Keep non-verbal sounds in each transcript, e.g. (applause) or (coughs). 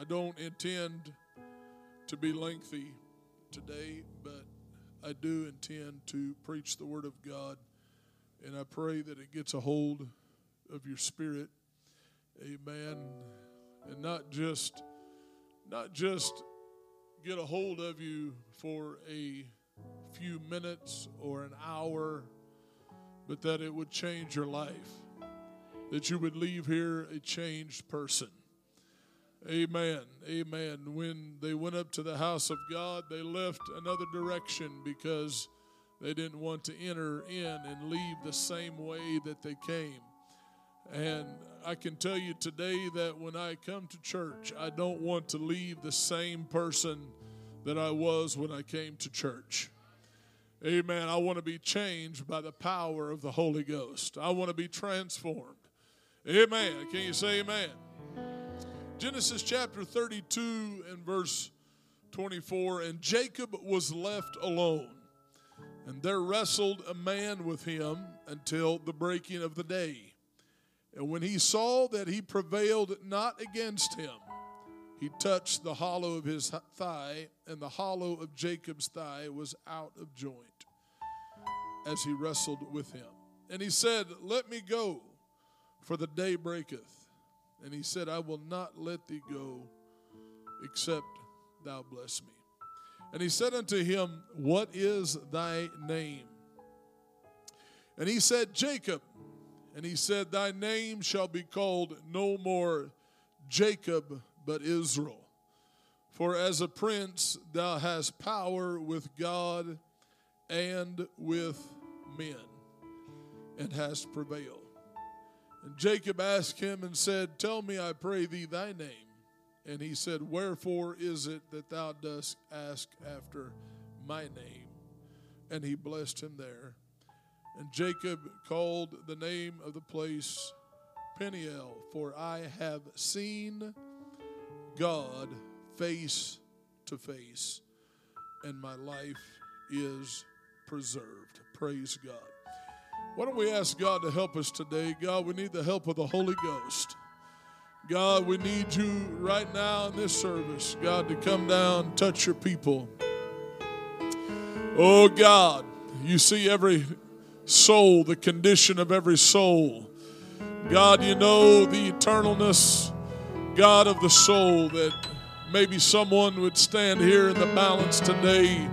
I don't intend to be lengthy today, but I do intend to preach the Word of God, and I pray that it gets a hold of your spirit. Amen. And not just not just get a hold of you for a few minutes or an hour, but that it would change your life. That you would leave here a changed person. Amen. Amen. When they went up to the house of God, they left another direction because they didn't want to enter in and leave the same way that they came. And I can tell you today that when I come to church, I don't want to leave the same person that I was when I came to church. Amen. I want to be changed by the power of the Holy Ghost. I want to be transformed. Amen. Can you say amen? Genesis chapter 32 and verse 24 And Jacob was left alone, and there wrestled a man with him until the breaking of the day. And when he saw that he prevailed not against him, he touched the hollow of his thigh, and the hollow of Jacob's thigh was out of joint as he wrestled with him. And he said, Let me go, for the day breaketh. And he said, I will not let thee go except thou bless me. And he said unto him, What is thy name? And he said, Jacob. And he said, Thy name shall be called no more Jacob, but Israel. For as a prince thou hast power with God and with men, and hast prevailed. And Jacob asked him and said, Tell me, I pray thee, thy name. And he said, Wherefore is it that thou dost ask after my name? And he blessed him there. And Jacob called the name of the place Peniel, for I have seen God face to face, and my life is preserved. Praise God. Why don't we ask God to help us today? God, we need the help of the Holy Ghost. God, we need you right now in this service, God, to come down, touch your people. Oh, God, you see every soul, the condition of every soul. God, you know the eternalness, God of the soul, that maybe someone would stand here in the balance today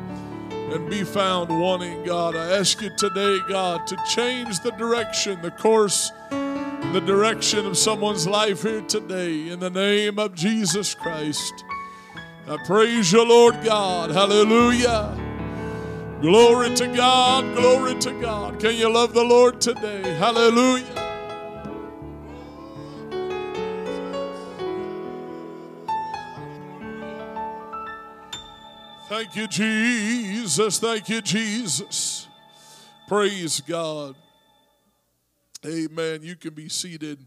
and be found wanting, God. I ask you today, God, to change the direction, the course, the direction of someone's life here today in the name of Jesus Christ. I praise you, Lord God. Hallelujah. Glory to God. Glory to God. Can you love the Lord today? Hallelujah. Thank you, Jesus. Thank you, Jesus. Praise God. Amen. You can be seated.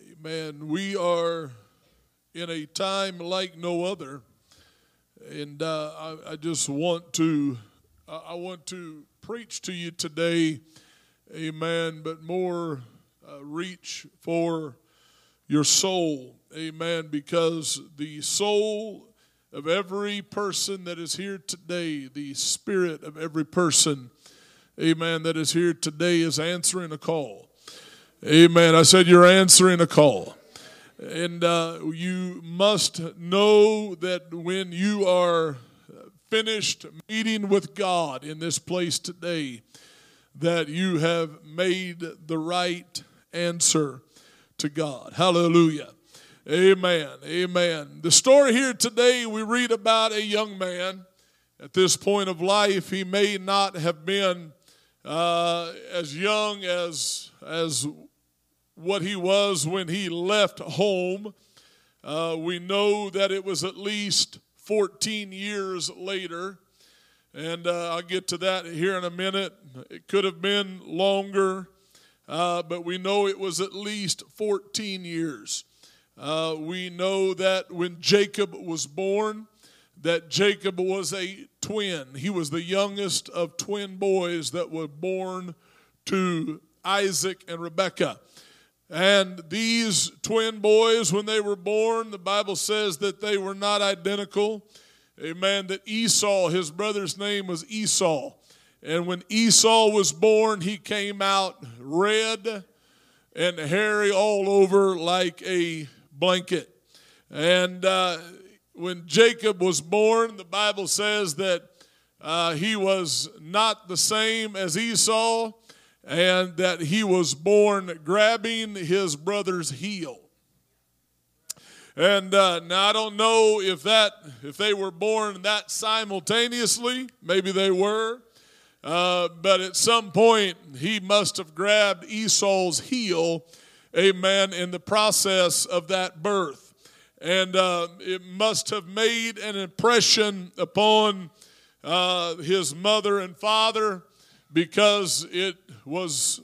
Amen. We are in a time like no other, and uh, I, I, just want to I want to preach to you today. Amen. But more uh, reach for your soul. Amen. Because the soul of every person that is here today, the spirit of every person, amen, that is here today is answering a call. Amen. I said, You're answering a call. And uh, you must know that when you are finished meeting with God in this place today, that you have made the right answer to God. Hallelujah. Amen. Amen. The story here today, we read about a young man. At this point of life, he may not have been uh, as young as, as what he was when he left home. Uh, we know that it was at least 14 years later. And uh, I'll get to that here in a minute. It could have been longer, uh, but we know it was at least 14 years. Uh, we know that when Jacob was born, that Jacob was a twin. He was the youngest of twin boys that were born to Isaac and Rebekah. And these twin boys, when they were born, the Bible says that they were not identical. Amen. That Esau, his brother's name was Esau. And when Esau was born, he came out red and hairy all over like a blanket. And uh, when Jacob was born, the Bible says that uh, he was not the same as Esau and that he was born grabbing his brother's heel. And uh, now I don't know if that if they were born that simultaneously. Maybe they were, uh, but at some point he must have grabbed Esau's heel, amen, in the process of that birth, and uh, it must have made an impression upon uh, his mother and father because it was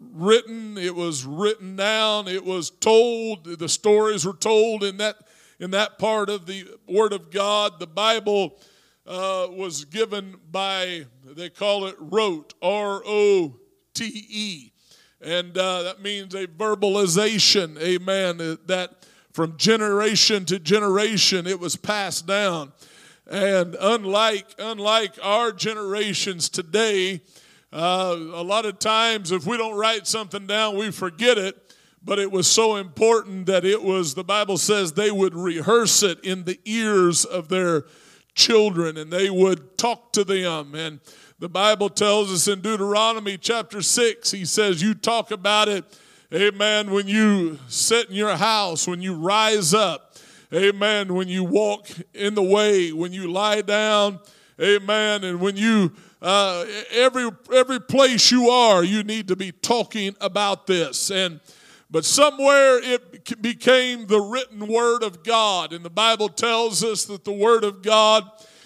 written, it was written down, it was told, the stories were told in that in that part of the Word of God. The Bible uh, was given by, they call it rote, R O T E. And uh, that means a verbalization, amen, that from generation to generation it was passed down. And unlike, unlike our generations today, uh, a lot of times, if we don't write something down, we forget it. But it was so important that it was, the Bible says, they would rehearse it in the ears of their children and they would talk to them. And the Bible tells us in Deuteronomy chapter 6, he says, You talk about it, amen, when you sit in your house, when you rise up, amen, when you walk in the way, when you lie down, amen, and when you uh, every every place you are, you need to be talking about this. And but somewhere it became the written word of God, and the Bible tells us that the word of God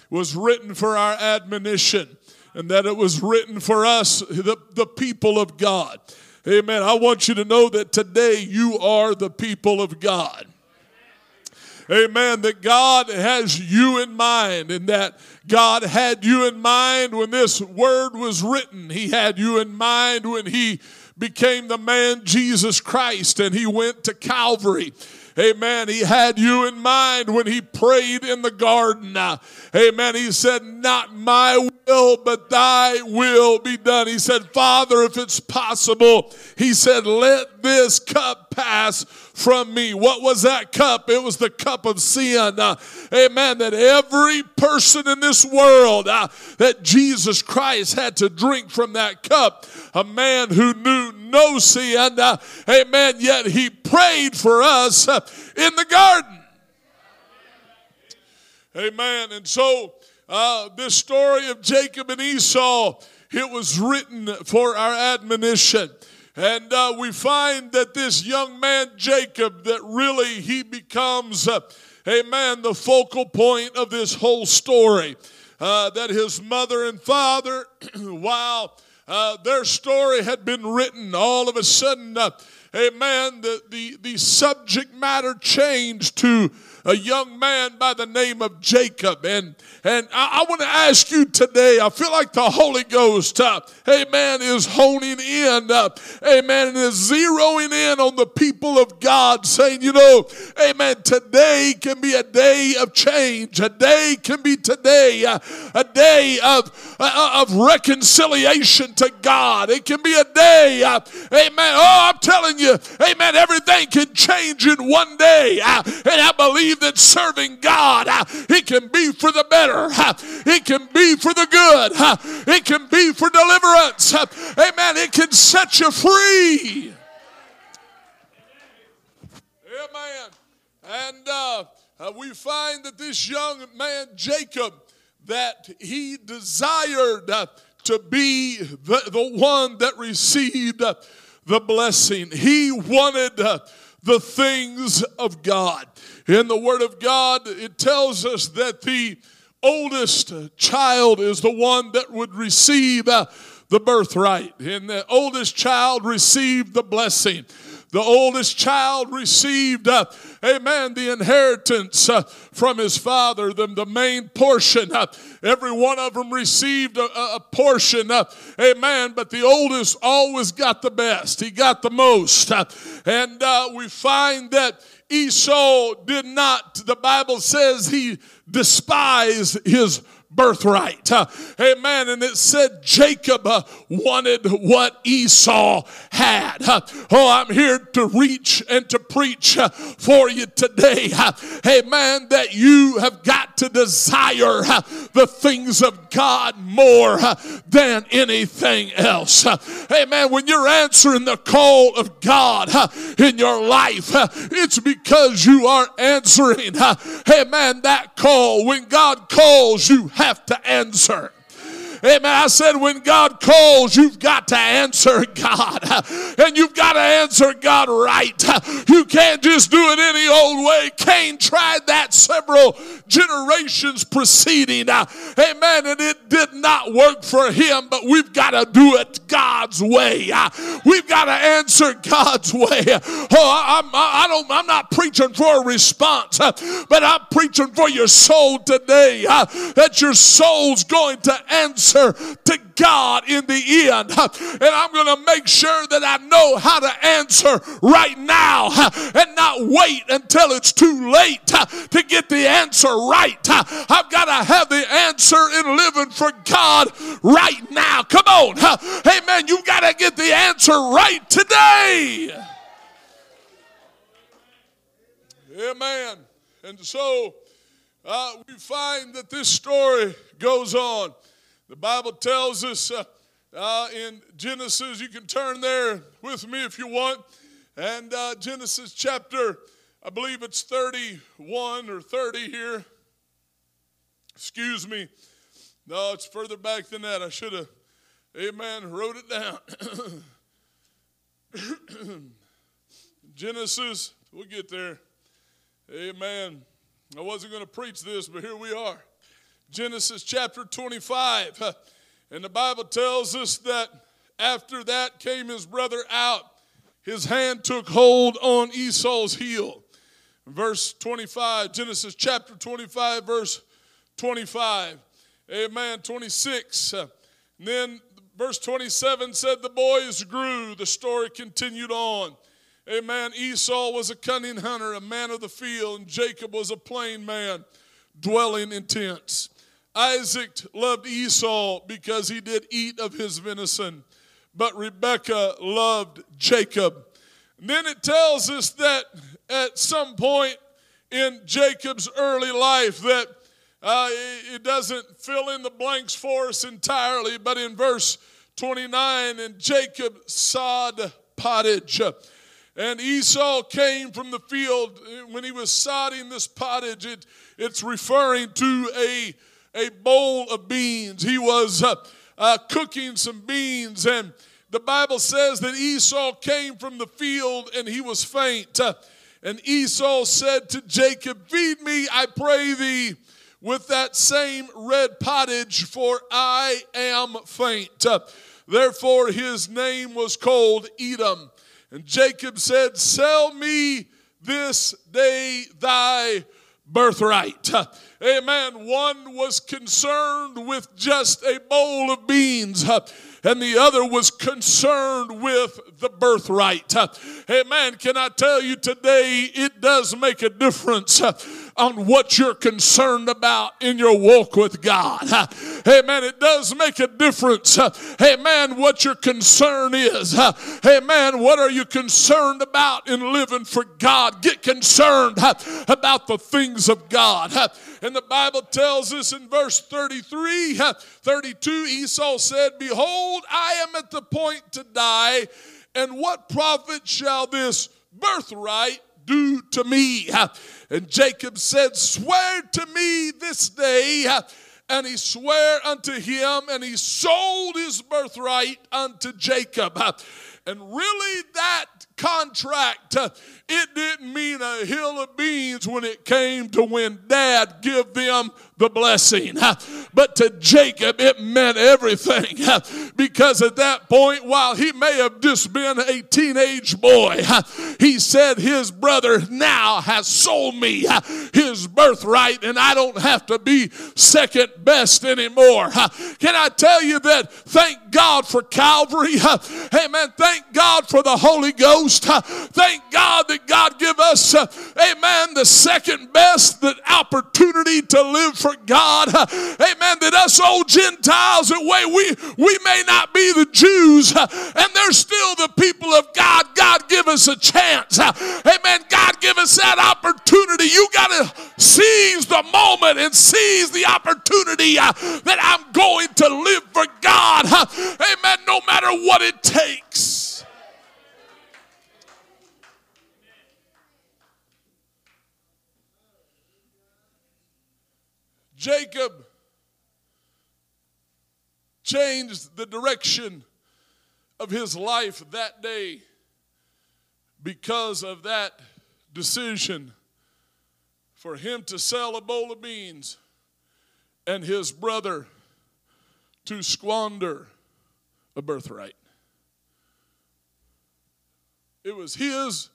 was written for our admonition, and that it was written for us, the, the people of God. Amen. I want you to know that today you are the people of God. Amen. That God has you in mind and that God had you in mind when this word was written. He had you in mind when He became the man Jesus Christ and He went to Calvary. Amen. He had you in mind when he prayed in the garden. Amen. He said, Not my will, but thy will be done. He said, Father, if it's possible, he said, Let this cup pass from me. What was that cup? It was the cup of sin. Uh, amen. That every person in this world, uh, that Jesus Christ had to drink from that cup. A man who knew no sin. Uh, amen. Yet he prayed for us uh, in the garden. Amen. And so, uh, this story of Jacob and Esau, it was written for our admonition. And uh, we find that this young man, Jacob, that really he becomes, uh, amen, the focal point of this whole story. Uh, that his mother and father, (clears throat) while uh, their story had been written, all of a sudden, uh, amen, the, the, the subject matter changed to a young man by the name of Jacob. And, and I, I want to ask you today, I feel like the Holy Ghost, uh, amen, is honing in, uh, amen, and is zeroing in on the people of God, saying, you know, amen, today can be a day of change. A day can be today, uh, a day of, uh, of reconciliation to God. It can be a day, uh, amen. Oh, I'm telling you, amen, everything can change in one day. Uh, and I believe that serving God, uh, it can be for the better, uh, it can be for the good, uh, it can be for deliverance. Amen. It can set you free. Amen. And uh, we find that this young man, Jacob, that he desired to be the, the one that received the blessing. He wanted the things of God. In the Word of God, it tells us that the oldest child is the one that would receive uh, the birthright, and the oldest child received the blessing. The oldest child received, uh, amen, the inheritance uh, from his father, the, the main portion. Uh, every one of them received a, a portion, uh, amen, but the oldest always got the best. He got the most. Uh, and we find that Esau did not, the Bible says he despised his birthright. Uh, amen. And it said Jacob uh, wanted what Esau had. Uh, oh, I'm here to reach and to preach uh, for you today. Uh, amen. That you have got to desire uh, the things of God more than anything else. Amen. When you're answering the call of God in your life, it's because you are answering, amen, that call. When God calls, you have to answer. Amen. I said, when God calls, you've got to answer God. (laughs) And you've got to answer God right. (laughs) You can't just do it any old way. Cain tried that several generations preceding. (laughs) Amen. And it did not work for him, but we've got to do it God's way. We've got to answer God's way. Oh, I'm, I don't, I'm not preaching for a response, but I'm preaching for your soul today. That your soul's going to answer answer to God in the end. And I'm going to make sure that I know how to answer right now and not wait until it's too late to get the answer right. I've got to have the answer in living for God right now. Come on. Amen. You've got to get the answer right today. Amen. And so uh, we find that this story goes on. The Bible tells us uh, uh, in Genesis, you can turn there with me if you want, and uh, Genesis chapter, I believe it's 31 or 30 here. Excuse me. No, it's further back than that. I should have, amen, wrote it down. (coughs) Genesis, we'll get there. Amen. I wasn't going to preach this, but here we are. Genesis chapter 25. And the Bible tells us that after that came his brother out. His hand took hold on Esau's heel. Verse 25, Genesis chapter 25, verse 25. Amen. 26. And then verse 27 said, The boys grew. The story continued on. Amen. Esau was a cunning hunter, a man of the field, and Jacob was a plain man dwelling in tents. Isaac loved Esau because he did eat of his venison, but Rebekah loved Jacob. And then it tells us that at some point in Jacob's early life that uh, it doesn't fill in the blanks for us entirely, but in verse 29, and Jacob sod pottage. And Esau came from the field when he was sodding this pottage. It, it's referring to a a bowl of beans. He was uh, uh, cooking some beans, and the Bible says that Esau came from the field and he was faint. Uh, and Esau said to Jacob, Feed me, I pray thee, with that same red pottage, for I am faint. Uh, therefore, his name was called Edom. And Jacob said, Sell me this day thy birthright. (laughs) Amen. One was concerned with just a bowl of beans (laughs) and the other was concerned with the birthright. (laughs) Amen. Can I tell you today, it does make a difference on what you're concerned about in your walk with God. (laughs) Hey man, It does make a difference. (laughs) Hey man, What your concern is. (laughs) Hey man, What are you concerned about in living for God? Get concerned about the things of God. And the Bible tells us in verse 33, 32, Esau said, Behold, I am at the point to die, and what profit shall this birthright do to me? And Jacob said, Swear to me this day. And he sware unto him, and he sold his birthright unto Jacob. And really, that contract, it didn't mean a hill of beans when it came to when dad give them the blessing. (laughs) But to Jacob, it meant everything (laughs) because at that point, while he may have just been a teenage boy, (laughs) he said his brother now has sold me his birthright and I don't have to be second best anymore. Can I tell you that? Thank God for Calvary. Amen. Thank God for the Holy Ghost. Thank God that God give us, uh, amen, the second best the opportunity to live for God. Uh, amen. That us old Gentiles, that way we, we may not be the Jews, uh, and they're still the people of God. God give us a chance. Amen. God give us that opportunity. You got to seize the moment and seize the opportunity uh, that I'm going to live for God. Amen. No matter what it takes. Jacob changed the direction of his life that day because of that decision for him to sell a bowl of beans and his brother to squander a birthright. It was his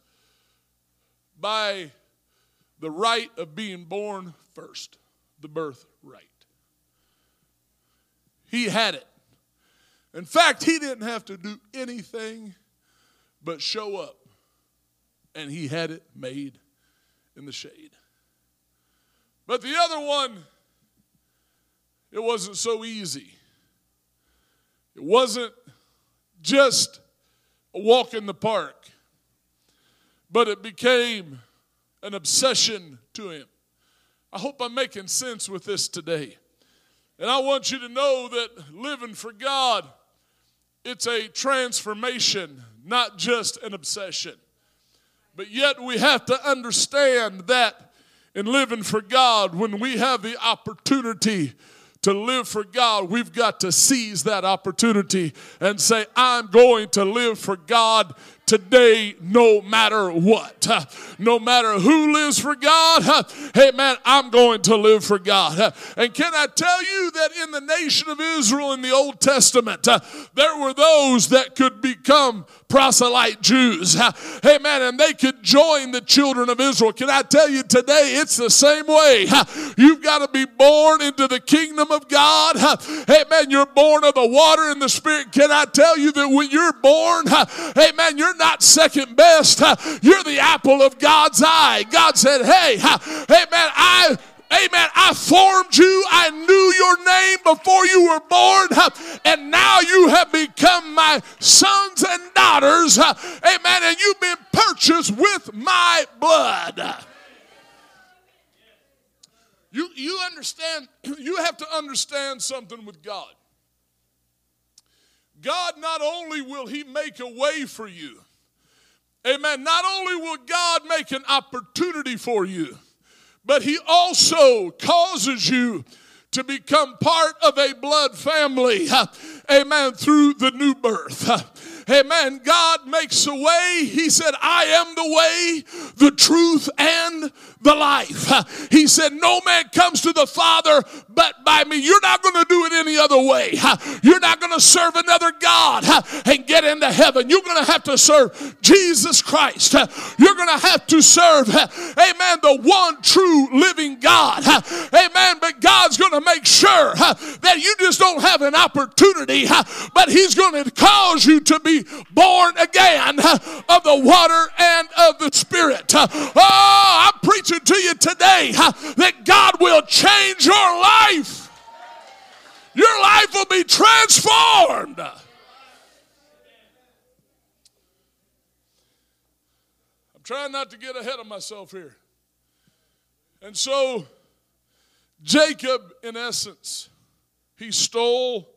by the right of being born first the birthright. He had it. In fact, he didn't have to do anything but show up, and he had it made in the shade. But the other one, it wasn't so easy. It wasn't just a walk in the park, but it became an obsession to him. I hope I'm making sense with this today. And I want you to know that living for God, it's a transformation, not just an obsession. But yet we have to understand that in living for God, when we have the opportunity to live for God, we've got to seize that opportunity and say, I'm going to live for God today no matter what. Uh, no matter who lives for God, uh, hey man, I'm going to live for God. Uh, and can I tell you that in the nation of Israel in the Old Testament, there were those that could become proselyte Jews. Hey man, And they could join the children of Israel. Can I tell you today, it's the same way. You've got to be born into the kingdom of God. Hey man, You're born of the water and the spirit. Can I tell you that when you're born, hey man, you're not second best. Uh, you're the apple of God's eye. God said, hey, uh, amen, I Amen. I formed you. I knew your name before you were born. Uh, and now you have become my sons and daughters. Amen. And you've been purchased with my blood. You, you understand, (clears throat) you have to understand something with God. God, not only will He make a way for you, amen, not only will God make an opportunity for you, but he also causes you to become part of a blood family. (laughs) Amen. Through the new birth. Amen. God makes a way. He said, I am the way, the truth, and the life. He said, No man comes to the Father but by me. You're not going to do it any other way. You're not going to serve another God and get into heaven. You're going to have to serve Jesus Christ. You're going to have to serve, amen, the one true living God. Amen. But God's going to make sure that you just don't have an opportunity, but He's going to cause you to be born again of the water and of the Spirit. Oh, I'm preaching to you today that God will change your life. Your life will be transformed. I'm trying not to get ahead of myself here. And so, Jacob, in essence, he stole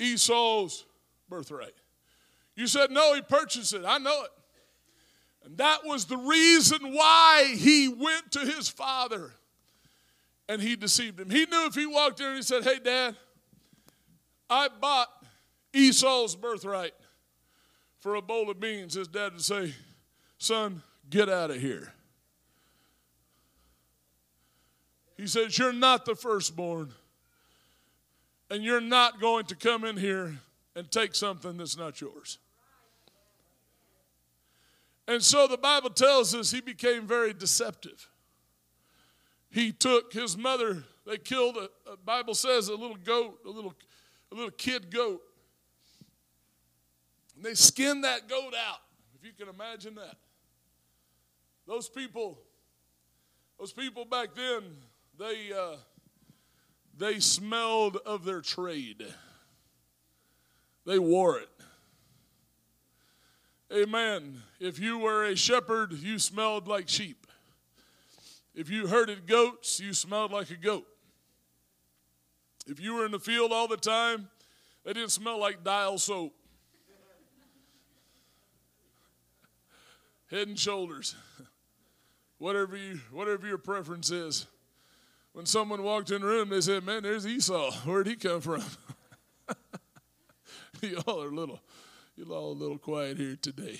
Esau's birthright. You said, no, he purchased it. I know it. And that was the reason why he went to his father and he deceived him. He knew if he walked in and he said, Hey, Dad, I bought Esau's birthright for a bowl of beans, his dad would say, Son, get out of here. He says, You're not the firstborn, and you're not going to come in here and take something that's not yours. And so the Bible tells us he became very deceptive. He took his mother, they killed a, a Bible says a little goat, a little, a little kid goat. And they skinned that goat out, if you can imagine that. Those people, those people back then, they uh, they smelled of their trade. They wore it. Amen. If you were a shepherd, you smelled like sheep. If you herded goats, you smelled like a goat. If you were in the field all the time, they didn't smell like dial soap. Head and shoulders. whatever you whatever your preference is. When someone walked in the room, they said, Man, there's Esau. Where'd he come from? (laughs) Y'all are little you're all a little quiet here today.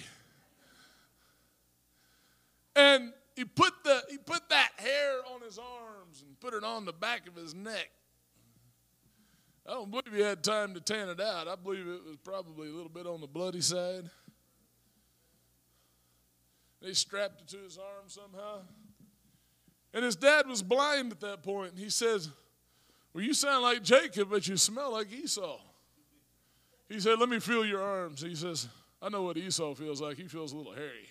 And he put the he put that hair on his arms and put it on the back of his neck. I don't believe he had time to tan it out. I believe it was probably a little bit on the bloody side. They strapped it to his arm somehow. And his dad was blind at that point. And he says, Well, you sound like Jacob, but you smell like Esau. He said, Let me feel your arms. He says, I know what Esau feels like. He feels a little hairy.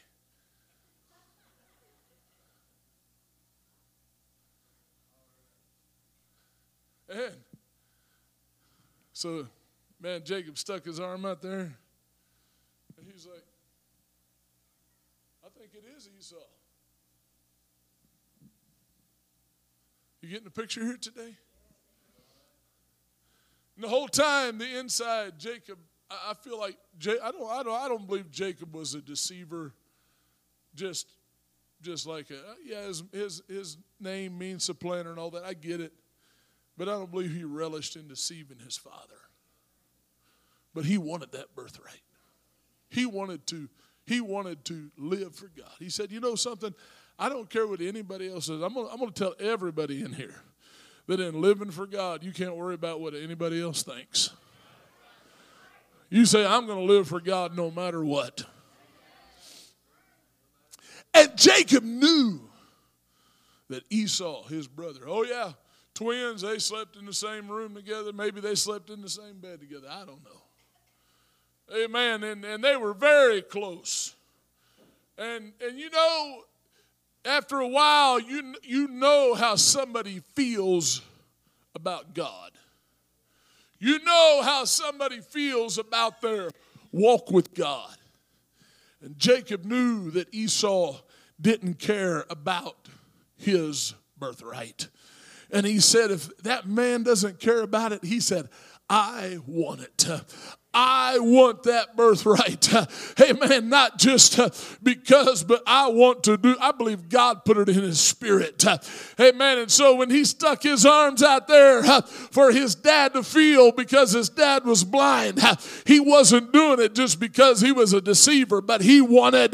And so, man, Jacob stuck his arm out there, and he's like, I think it is Esau. You getting a picture here today? And the whole time, the inside, Jacob, I feel like I don't, I don't, I don't believe Jacob was a deceiver. Just, just like a, yeah, his, his his name means supplanter and all that. I get it, but I don't believe he relished in deceiving his father. But he wanted that birthright. He wanted to. He wanted to live for God. He said, "You know something? I don't care what anybody else says. I'm going to tell everybody in here that in living for God, you can't worry about what anybody else thinks. You say, I'm going to live for God no matter what. And Jacob knew that Esau, his brother, oh yeah, twins, they slept in the same room together. Maybe they slept in the same bed together. I don't know. Amen. And, and they were very close. And, and you know, after a while, you, you know how somebody feels about God. You know how somebody feels about their walk with God. And Jacob knew that Esau didn't care about his birthright. And he said, if that man doesn't care about it, he said, I want it. I want that birthright. (laughs) Amen. Not just uh, because, but I want to do. I believe God put it in his spirit. (laughs) Amen. And so when he stuck his arms out there (laughs) for his dad to feel because his dad was blind, he wasn't doing it just because he was a deceiver, but he wanted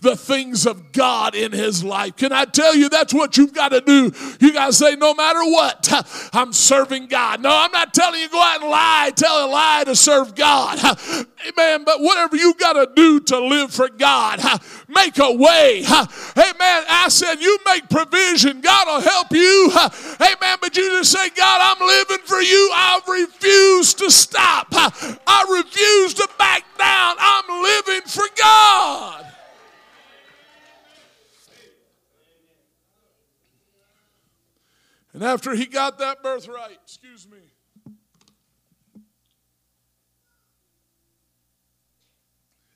the things of God in his life. Can I tell you that's what you've got to do? You got to say, no matter what, I'm serving God. No, I'm not telling you go out and lie, tell a lie to serve God. God. Amen. But whatever you got to do to live for God, make a way. Amen. I said, you make provision. God will help you. Amen. But you just say, God, I'm living for you. I refuse to stop. I refuse to back down. I'm living for God. And after he got that birthright, excuse me,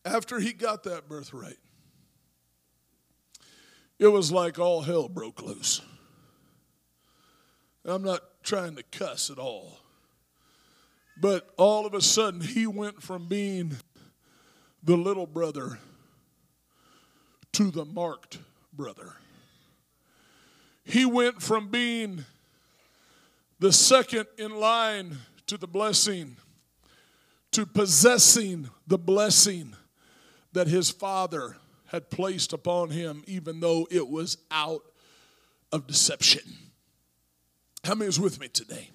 after he got that birthright, it was like all hell broke loose. I'm not trying to cuss at all. But all of a sudden, he went from being the little brother to the marked brother. He went from being the second in line to the blessing to possessing the blessing that his father had placed upon him, even though it was out of deception. How many is with me today?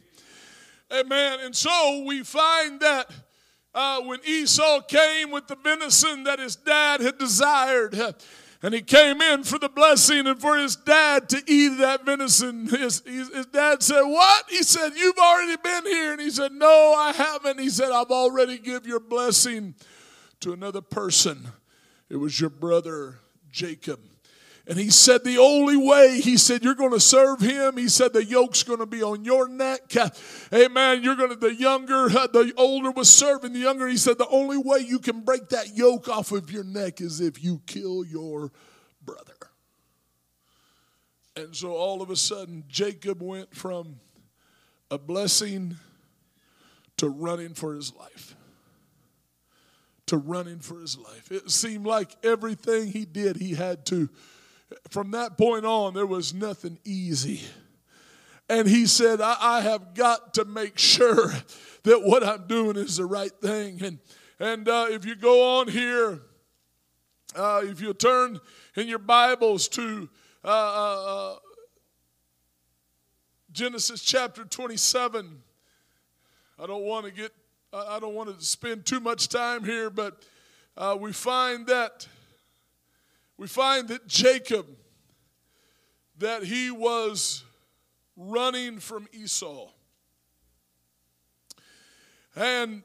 Amen. And so we find that uh, when Esau came with the venison that his dad had desired, and he came in for the blessing and for his dad to eat that venison. His, his, dad said, What? He said, You've already been here. And he said, No, I haven't. He said, I've already give your blessing to another person. It was your brother Jacob. And he said, The only way, he said, you're going to serve him. He said, the yoke's going to be on your neck. (laughs) Amen. You're going to, the younger, (laughs) the older was serving the younger. He said, the only way you can break that yoke off of your neck is if you kill your brother. And so all of a sudden, Jacob went from a blessing to running for his life. To running for his life. It seemed like everything he did, he had to from that point on, there was nothing easy. And he said, I, I have got to make sure that what I'm doing is the right thing. And, and uh, if you go on here, uh, if you turn in your Bibles to uh, uh, uh Genesis chapter 27, I don't want to get, I don't want to spend too much time here, but uh, we find that we find that Jacob, that he was running from Esau. And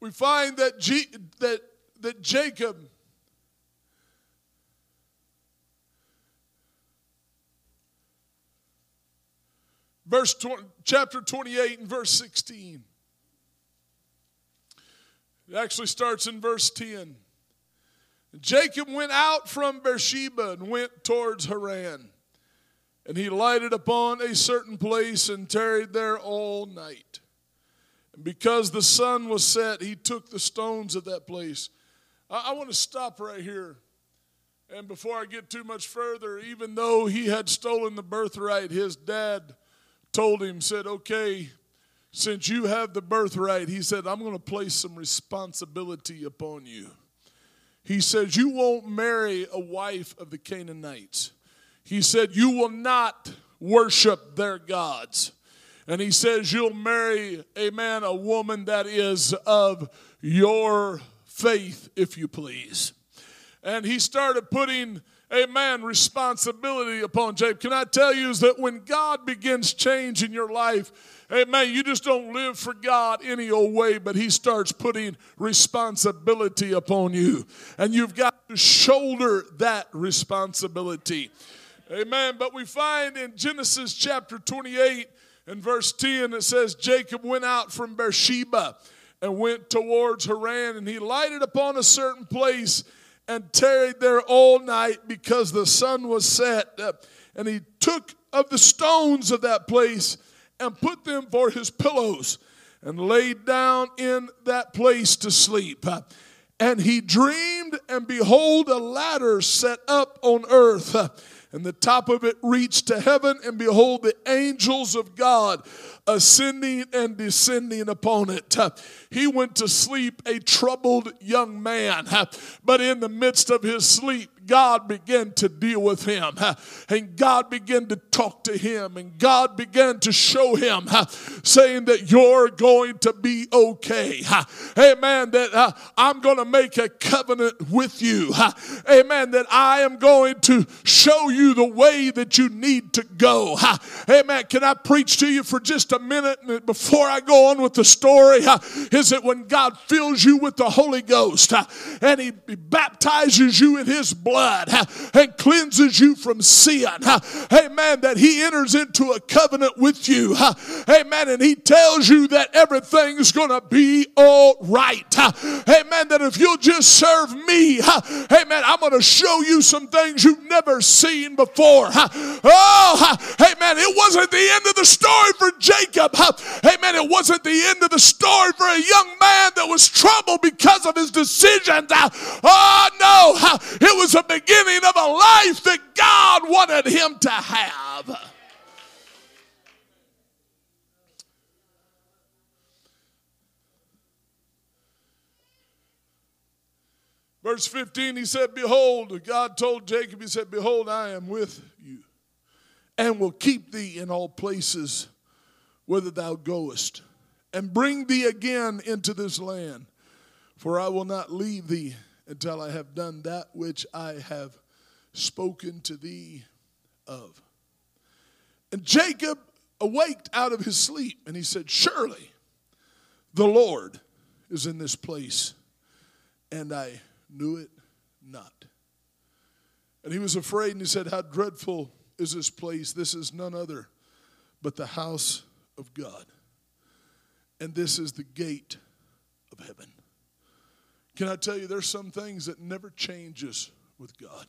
we find that, G, that, that Jacob verse 20, chapter 28 and verse 16 it actually starts in verse 10. Jacob went out from Beersheba and went towards Haran. And he lighted upon a certain place and tarried there all night. And because the sun was set, he took the stones of that place. I, I want to stop right here. And before I get too much further, even though he had stolen the birthright, his dad told him, said, Okay, since you have the birthright, he said, I'm going to place some responsibility upon you. He says, You won't marry a wife of the Canaanites. He said, You will not worship their gods. And he says, You'll marry a man, a woman that is of your faith, if you please. And he started putting amen, responsibility upon Jacob. Can I tell you is that when God begins change in your life, Amen. You just don't live for God any old way, but He starts putting responsibility upon you. And you've got to shoulder that responsibility. Amen. But we find in Genesis chapter 28 and verse 10, it says, Jacob went out from Beersheba and went towards Haran, and he lighted upon a certain place and tarried there all night because the sun was set. And he took of the stones of that place and put them for his pillows and laid down in that place to sleep. And he dreamed, and behold, a ladder set up on earth, and the top of it reached to heaven, and behold, the angels of God ascending and descending upon it. He went to sleep a troubled young man, but in the midst of his sleep, God began to deal with him. And God began to talk to him. And God began to show him, saying that you're going to be okay. Amen. That uh, I'm going to make a covenant with you. Amen. That I am going to show you the way that you need to go. Amen. Can I preach to you for just a minute before I go on with the story? Is it when God fills you with the Holy Ghost and He baptizes you in His blood? Blood and cleanses you from sin. Amen. That he enters into a covenant with you. Amen. And he tells you that everything's going to be all right. Amen. That if you'll just serve me, amen, I'm going to show you some things you've never seen before. Oh, amen. It wasn't the end of the story for Jacob. Amen. It wasn't the end of the story for a young man that was troubled because of his decisions. Oh, no. It was a beginning of a life that God wanted him to have. Verse 15, he said, Behold, God told Jacob, He said, Behold, I am with you and will keep thee in all places whither thou goest, and bring thee again into this land, for I will not leave thee until I have done that which I have spoken to thee of. And Jacob awaked out of his sleep, and he said, Surely the Lord is in this place, and I knew it not. And he was afraid, and he said, How dreadful is this place? This is none other but the house of God. And this is the gate of heaven. Can I tell you, there's some things that never changes with God.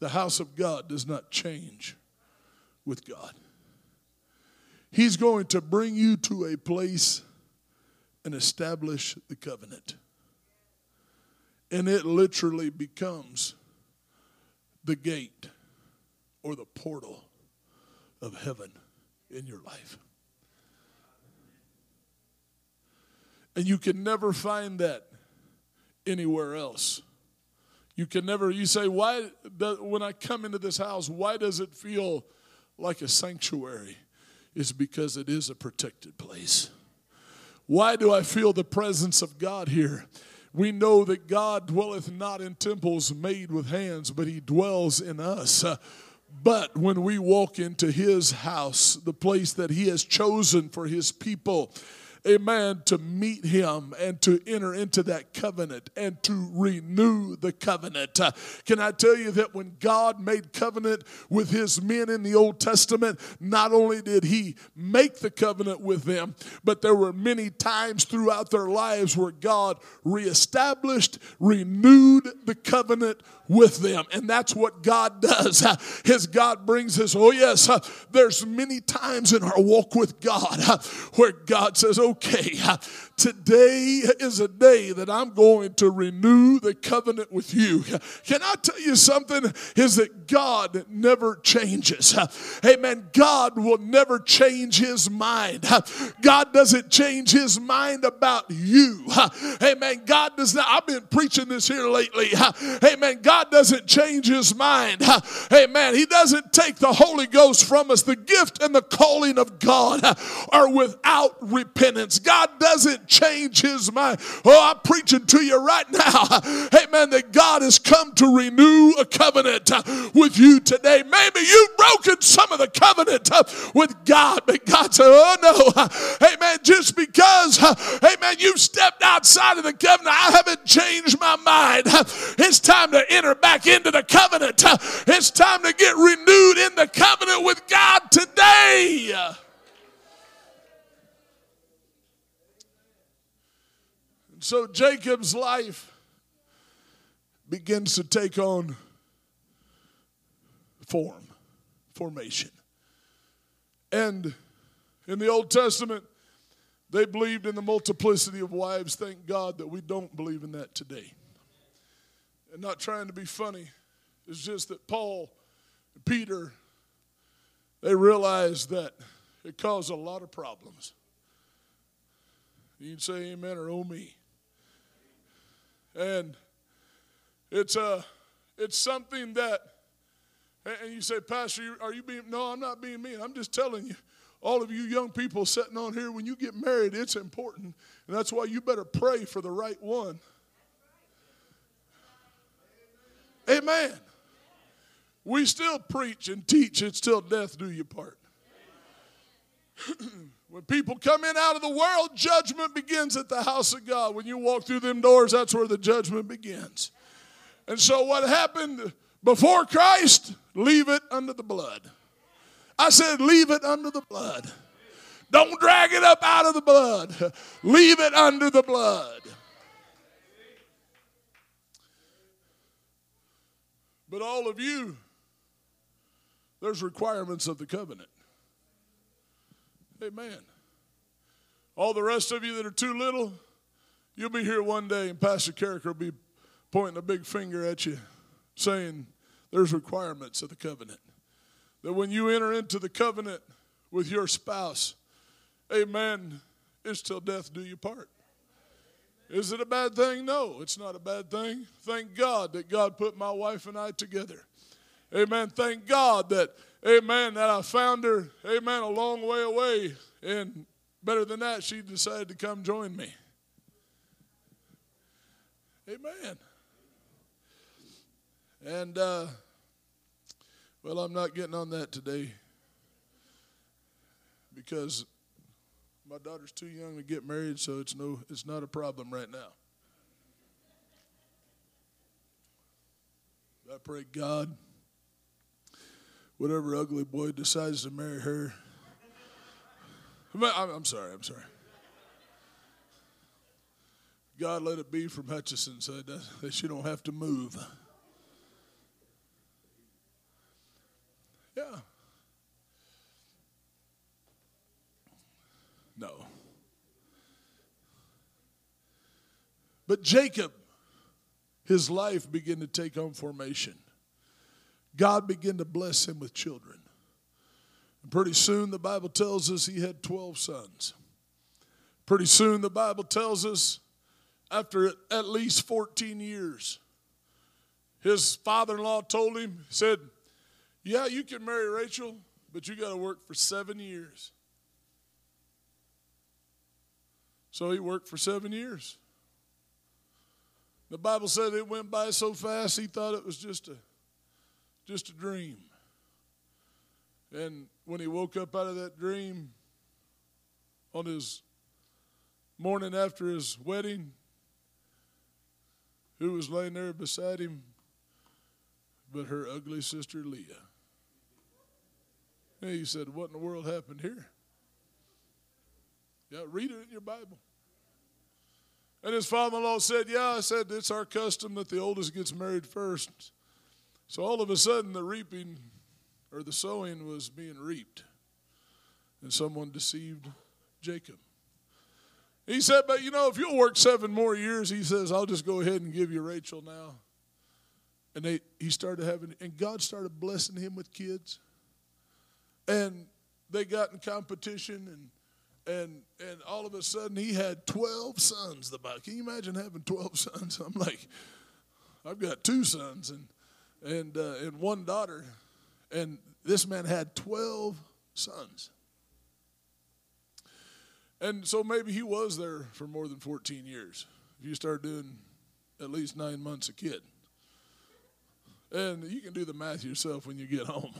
The house of God does not change with God. He's going to bring you to a place and establish the covenant. And it literally becomes the gate or the portal of heaven in your life. And you can never find that anywhere else. You can never, you say, why, when I come into this house, why does it feel like a sanctuary? It's because it is a protected place. Why do I feel the presence of God here? We know that God dwelleth not in temples made with hands, but He dwells in us. But when we walk into His house, the place that He has chosen for His people, amen, to meet him and to enter into that covenant and to renew the covenant. Uh, can I tell you that when God made covenant with his men in the Old Testament, not only did he make the covenant with them, but there were many times throughout their lives where God reestablished, renewed the covenant with them. And that's what God does. (laughs) His God brings us, oh yes, uh, there's many times in our walk with God (laughs) where God says, okay, today is a day that I'm going to renew the covenant with you. Can I tell you something? Is that God never changes. Amen. God will never change his mind. God doesn't change his mind about you. Amen. God does not. I've been preaching this here lately. Amen. God doesn't change his mind. Amen. He doesn't take the Holy Ghost from us. The gift and the calling of God are without repentance. God doesn't change his mind. Oh, I'm preaching to you right now. (laughs) Amen. That God has come to renew a covenant uh, with you today. Maybe you've broken some of the covenant uh, with God, but God said, Oh no. (laughs) Amen. Just because, (laughs) amen, you've stepped outside of the covenant, I haven't changed my mind. It's time to enter back into the covenant. It's time to get renewed in the covenant with God today. So Jacob's life begins to take on form, formation. And in the Old Testament, they believed in the multiplicity of wives. Thank God that we don't believe in that today. And not trying to be funny, it's just that Paul and Peter, they realized that it caused a lot of problems. You can say amen or oh me. And it's a, uh, it's something that, and you say, Pastor, are you being, no, I'm not being mean. I'm just telling you, all of you young people sitting on here, when you get married, it's important. And that's why you better pray for the right one. Amen. We still preach and teach, it's still death do you part. (clears throat) When people come in out of the world, judgment begins at the house of God. When you walk through them doors, that's where the judgment begins. And so, what happened before Christ, leave it under the blood. I said, leave it under the blood. Don't drag it up out of the blood. Leave it under the blood. But all of you, there's requirements of the covenant. Amen. All the rest of you that are too little, you'll be here one day and Pastor Carrick will be pointing a big finger at you saying there's requirements of the covenant. That when you enter into the covenant with your spouse, amen, it's till death do you part. Is it a bad thing? No, it's not a bad thing. Thank God that God put my wife and I together. Amen. Thank God that, amen, that I found her, amen, a long way away. And better than that, she decided to come join me. Amen. And, uh, well, I'm not getting on that today because my daughter's too young to get married, so it's no, it's not a problem right now. I pray God, whatever ugly boy decides to marry her. I'm, sorry, I'm sorry. God, let it be from Hutchison so that she don't have to move. Yeah. No. But Jacob, his life began to take on formation. God began to bless him with children. And pretty soon, the Bible tells us he had 12 sons. Pretty soon, the Bible tells us after at least 14 years, his father in law told him, said, Yeah, you can marry Rachel, but you got to work for seven years. So he worked for seven years. The Bible said it went by so fast he thought it was just a just a dream. And when he woke up out of that dream on his morning after his wedding, who was laying there beside him but her ugly sister Leah. And he said, What in the world happened here? Yeah, read it in your Bible. And his father in law said, Yeah, I said, it's our custom that the oldest gets married first. So all of a sudden, the reaping or the sowing was being reaped. And someone deceived Jacob. He said, But you know, if you'll work seven more years, he says, I'll just go ahead and give you Rachel now. And they, he started having, and God started blessing him with kids. And they got in competition and and and all of a sudden he had 12 sons the bible can you imagine having 12 (laughs) sons i'm like i've got two sons and and uh, and one daughter and this man had 12 sons. And so maybe he was there for more than 14 years if you start doing at least nine months a kid. And you can do the math yourself when you get home.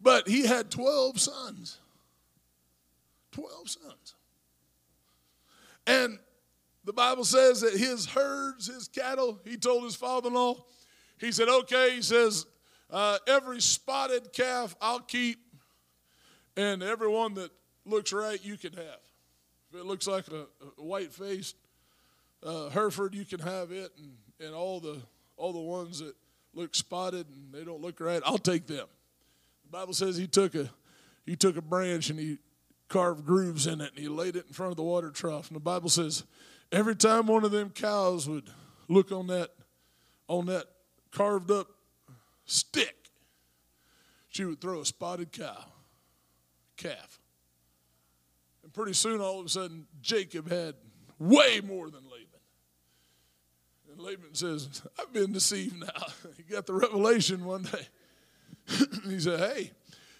But he had 12 sons. 12 sons. And the Bible says that his herds, his cattle, he told his father in law, he said, okay, he says, uh, every spotted calf I'll keep, and every one that looks right you can have. If it looks like a, a white faced uh, Hereford, you can have it, and, and all the all the ones that look spotted and they don't look right, I'll take them. The Bible says he took a he took a branch and he carved grooves in it and he laid it in front of the water trough. And the Bible says every time one of them cows would look on that on that carved up stick, she would throw a spotted cow, calf. And pretty soon all of a sudden Jacob had way more than Laban. And Laban says, I've been deceived now. (laughs) he got the revelation one day. (laughs) he said, Hey,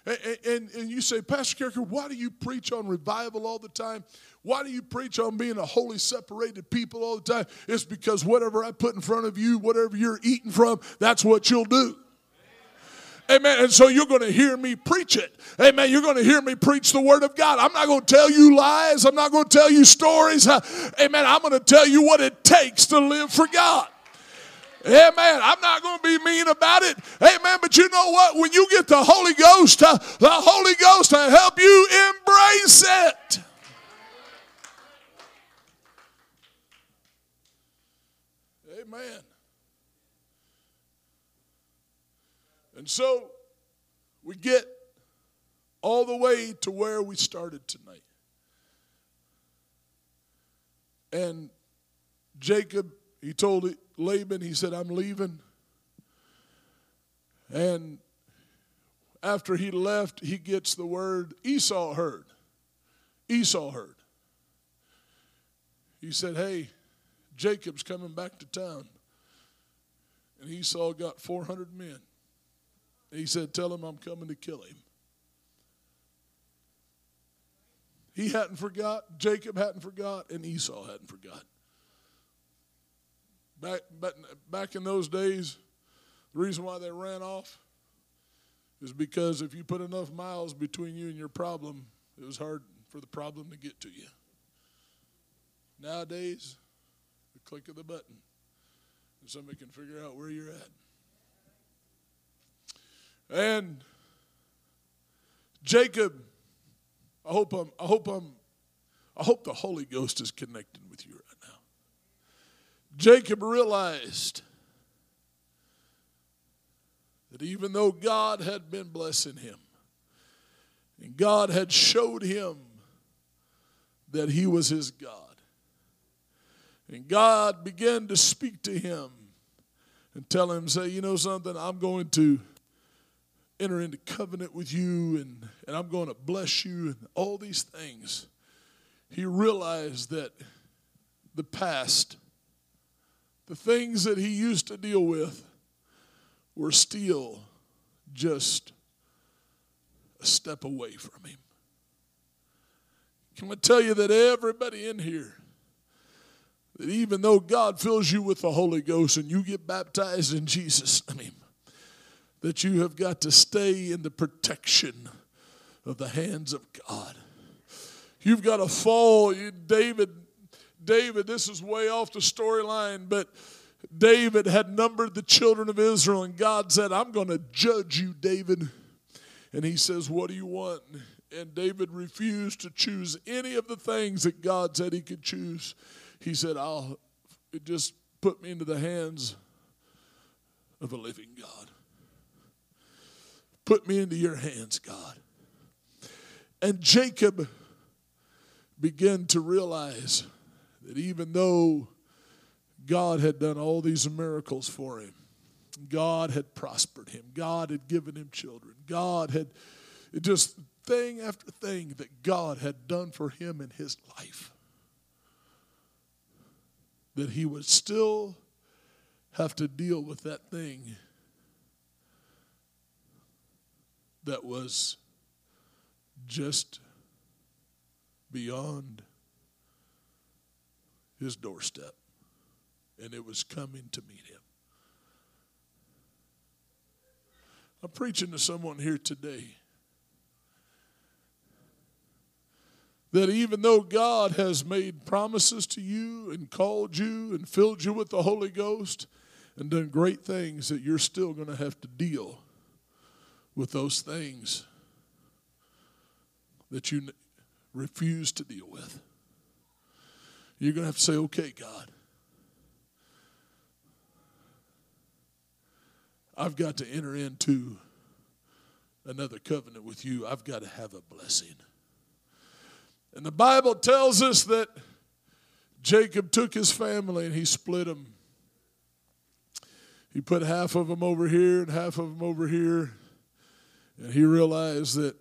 and, and, and you say, Pastor Karriker, why do you preach on revival all the time? Why do you preach on being a holy separated people all the time? It's because whatever I put in front of you, whatever you're eating from, that's what you'll do. Amen. And so you're going to hear me preach it. Amen. You're going to hear me preach the word of God. I'm not going to tell you lies. I'm not going to tell you stories. Amen. I'm going to tell you what it takes to live for God. Amen. I'm not going to be mean about it. Amen. But you know what? When you get the Holy Ghost, the Holy Ghost to help you embrace it. Amen. And so we get all the way to where we started tonight. And Jacob, he told Laban, he said, I'm leaving. And after he left, he gets the word Esau heard. Esau heard. He said, Hey, Jacob's coming back to town. And Esau got 400 men. He said, Tell him I'm coming to kill him. He hadn't forgot, Jacob hadn't forgot, and Esau hadn't forgot. Back, back, back in those days, the reason why they ran off is because if you put enough miles between you and your problem, it was hard for the problem to get to you. Nowadays, click of the button, and somebody can figure out where you're at. And Jacob, I hope I'm, I hope I'm, I hope the Holy Ghost is connecting with you right now. Jacob realized that even though God had been blessing him, and God had showed him that he was his God, and God began to speak to him and tell him, say, you know something, I'm going to enter into covenant with you and, and I'm going to bless you and all these things, he realized that the past, the things that he used to deal with, were still just a step away from him. Can I tell you that everybody in here, that even though God fills you with the Holy Ghost and you get baptized in Jesus' name, that you have got to stay in the protection of the hands of God. You've got to fall. You, David, David, this is way off the storyline, but David had numbered the children of Israel, and God said, I'm going to judge you, David. And he says, What do you want? And David refused to choose any of the things that God said he could choose. He said, I'll just put me into the hands of a living God. Put me into your hands, God. And Jacob began to realize that even though God had done all these miracles for him, God had prospered him, God had given him children, God had just thing after thing that God had done for him in his life, that he would still have to deal with that thing that was just beyond his doorstep, and it was coming to meet him. I'm preaching to someone here today that even though God has made promises to you and called you and filled you with the Holy Ghost and done great things, that you're still going to have to deal with those things that you refuse to deal with. You're going to have to say, okay, God, I've got to enter into another covenant with you. I've got to have a blessing. And the Bible tells us that Jacob took his family and he split them. He put half of them over here and half of them over here. And he realized that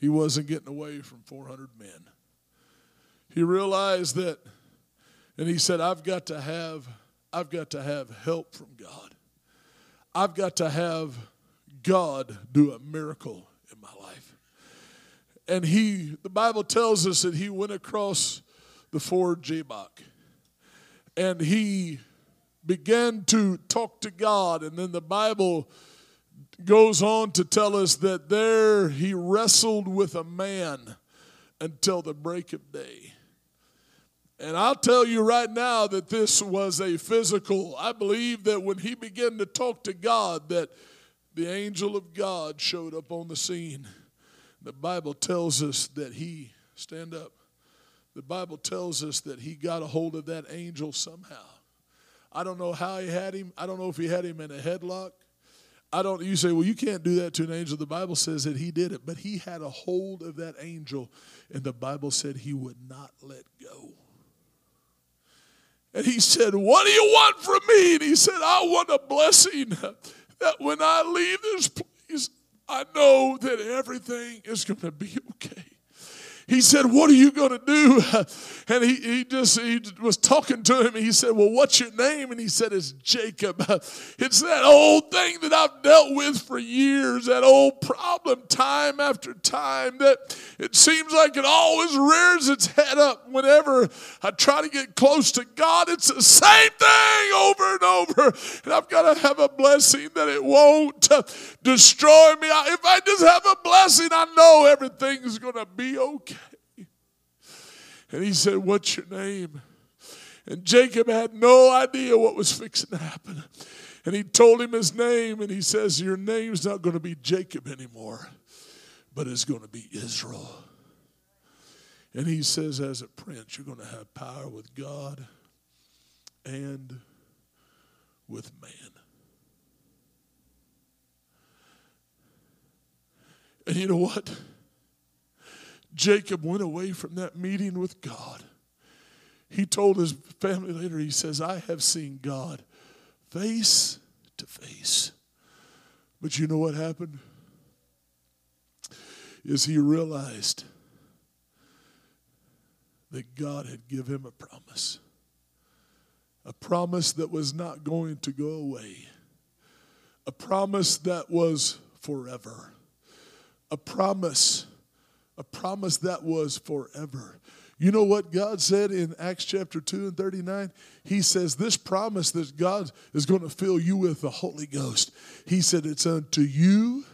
he wasn't getting away from 400 men. He realized that, and he said, I've got to have, I've got to have help from God. I've got to have God do a miracle. And he, the Bible tells us that he went across the ford Jabbok and he began to talk to God. And then the Bible goes on to tell us that there he wrestled with a man until the break of day. And I'll tell you right now that this was a physical. I believe that when he began to talk to God, that the angel of God showed up on the scene. The Bible tells us that he, stand up, the Bible tells us that he got a hold of that angel somehow. I don't know how he had him. I don't know if he had him in a headlock. I don't, you say, well, you can't do that to an angel. The Bible says that he did it, but he had a hold of that angel, and the Bible said he would not let go. And he said, What do you want from me? And he said, I want a blessing that when I leave this place, I know that everything is going to be okay. He said, What are you going to do? (laughs) And he, he just he was talking to him. He said, Well, what's your name? And he said, It's Jacob. (laughs) It's that old thing that I've dealt with for years, that old problem time after time that it seems like it always rears its head up whenever I try to get close to God. It's the same thing over and over. And I've got to have a blessing that it won't uh, destroy me. If I just have a blessing, I know everything's going to be okay. And he said, What's your name? And Jacob had no idea what was fixing to happen. And he told him his name, and he says, Your name's not going to be Jacob anymore, but it's going to be Israel. And he says, As a prince, you're going to have power with God and with man. And you know what? Jacob went away from that meeting with God. He told his family later, he says, I have seen God face to face. But you know what happened? Is he realized that God had given him a promise. A promise that was not going to go away. A promise that was forever. A promise a promise that was forever. You know what God said in Acts chapter 2 and 39? He says, This promise that God is going to fill you with the Holy Ghost. He said, It's unto you,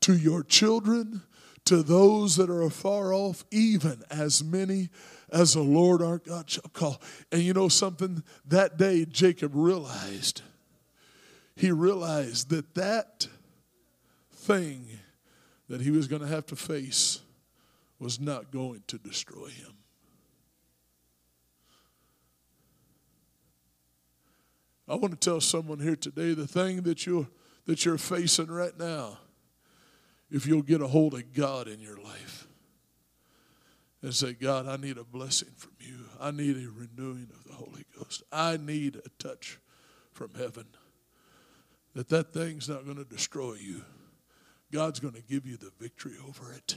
to your children, to those that are afar off, even as many as the Lord our God shall call. And you know something? That day, Jacob realized, he realized that that thing that he was going to have to face was not going to destroy him. I want to tell someone here today the thing that you're, that you're facing right now, if you'll get a hold of God in your life and say, God, I need a blessing from you. I need a renewing of the Holy Ghost. I need a touch from heaven. That that thing's not going to destroy you. God's going to give you the victory over it.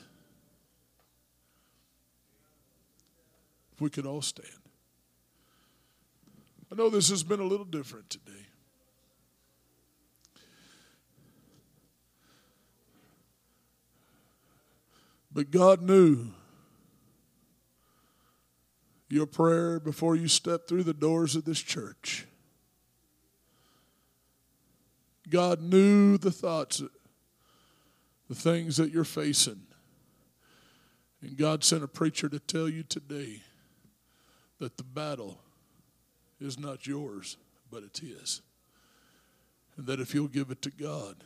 If we could all stand. I know this has been a little different today. But God knew your prayer before you stepped through the doors of this church. God knew the thoughts, the things that you're facing. And God sent a preacher to tell you today that the battle is not yours, but it's His. And that if you'll give it to God,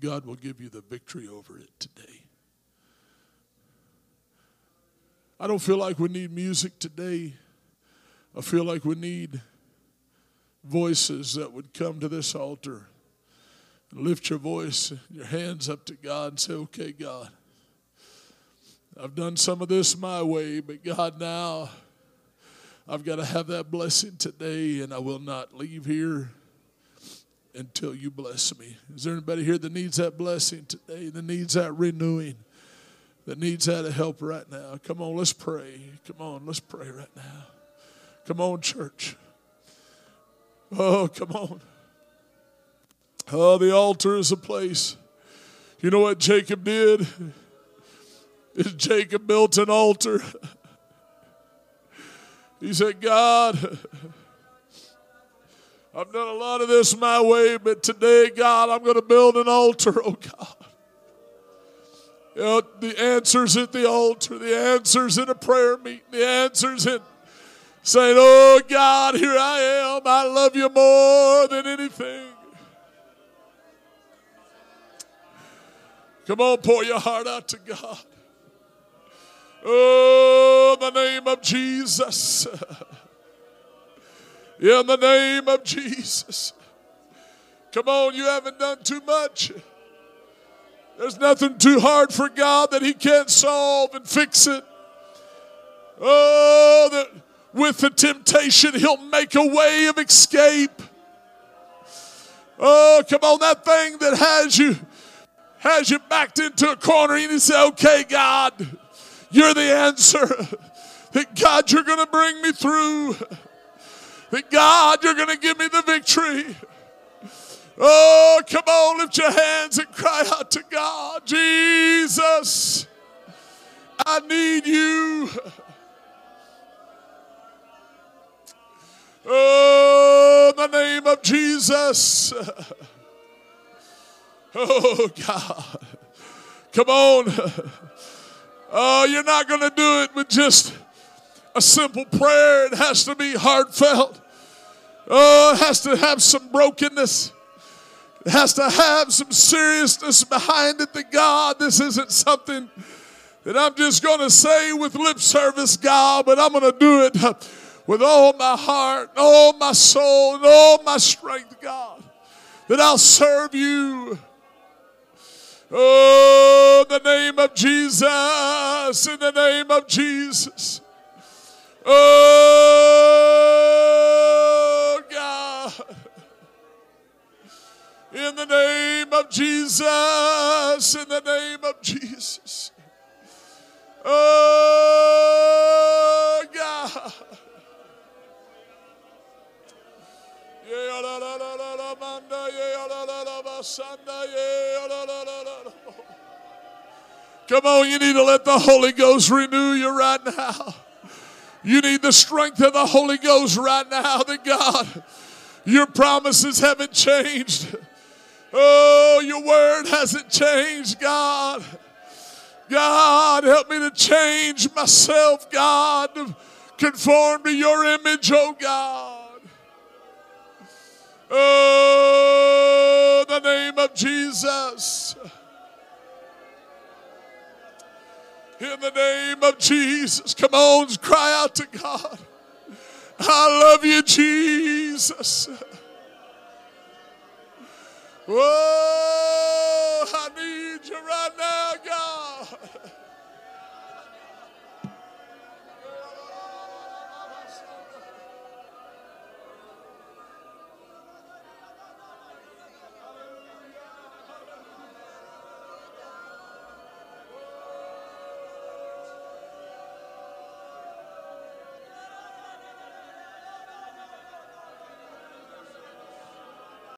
God will give you the victory over it today. I don't feel like we need music today. I feel like we need voices that would come to this altar and lift your voice, your hands up to God and say, Okay, God, I've done some of this my way, but God, now I've got to have that blessing today, and I will not leave here until you bless me. Is there anybody here that needs that blessing today, that needs that renewing, that needs that help right now? Come on, let's pray. Come on, let's pray right now. Come on, church. Oh, come on. Oh, the altar is a place. You know what Jacob did? Is (laughs) Jacob built an altar. (laughs) He said, God, I've done a lot of this my way, but today, God, I'm going to build an altar, oh God. You know, the answers at the altar, the answers in a prayer meeting, the answers in saying, Oh God, here I am. I love you more than anything. Come on, pour your heart out to God. Oh, the name of Jesus. In the name of Jesus. Come on, you haven't done too much. There's nothing too hard for God that He can't solve and fix it. Oh, that with the temptation, He'll make a way of escape. Oh, come on, that thing that has you has you backed into a corner, and you say, "Okay, God." You're the answer. That God, you're going to bring me through. That God, you're going to give me the victory. Oh, come on, lift your hands and cry out to God. Jesus, I need you. Oh, the name of Jesus. Oh, God. Come on. Oh, you're not going to do it with just a simple prayer. It has to be heartfelt. Oh, it has to have some brokenness. It has to have some seriousness behind it that God, this isn't something that I'm just going to say with lip service, God, but I'm going to do it with all my heart, all my soul, and all my strength, God, that I'll serve you. Oh, the name of Jesus, in the name of Jesus. Oh, God. In the name of Jesus, in the name of Jesus. Oh, God. Come on, you need to let the Holy Ghost renew you right now. You need the strength of the Holy Ghost right now that God, your promises haven't changed. Oh, your word hasn't changed, God. God, help me to change myself, God, conform to your image, oh God. Oh, the name of Jesus. In the name of Jesus. Come on, cry out to God. I love you, Jesus. Oh, I need you right now, God.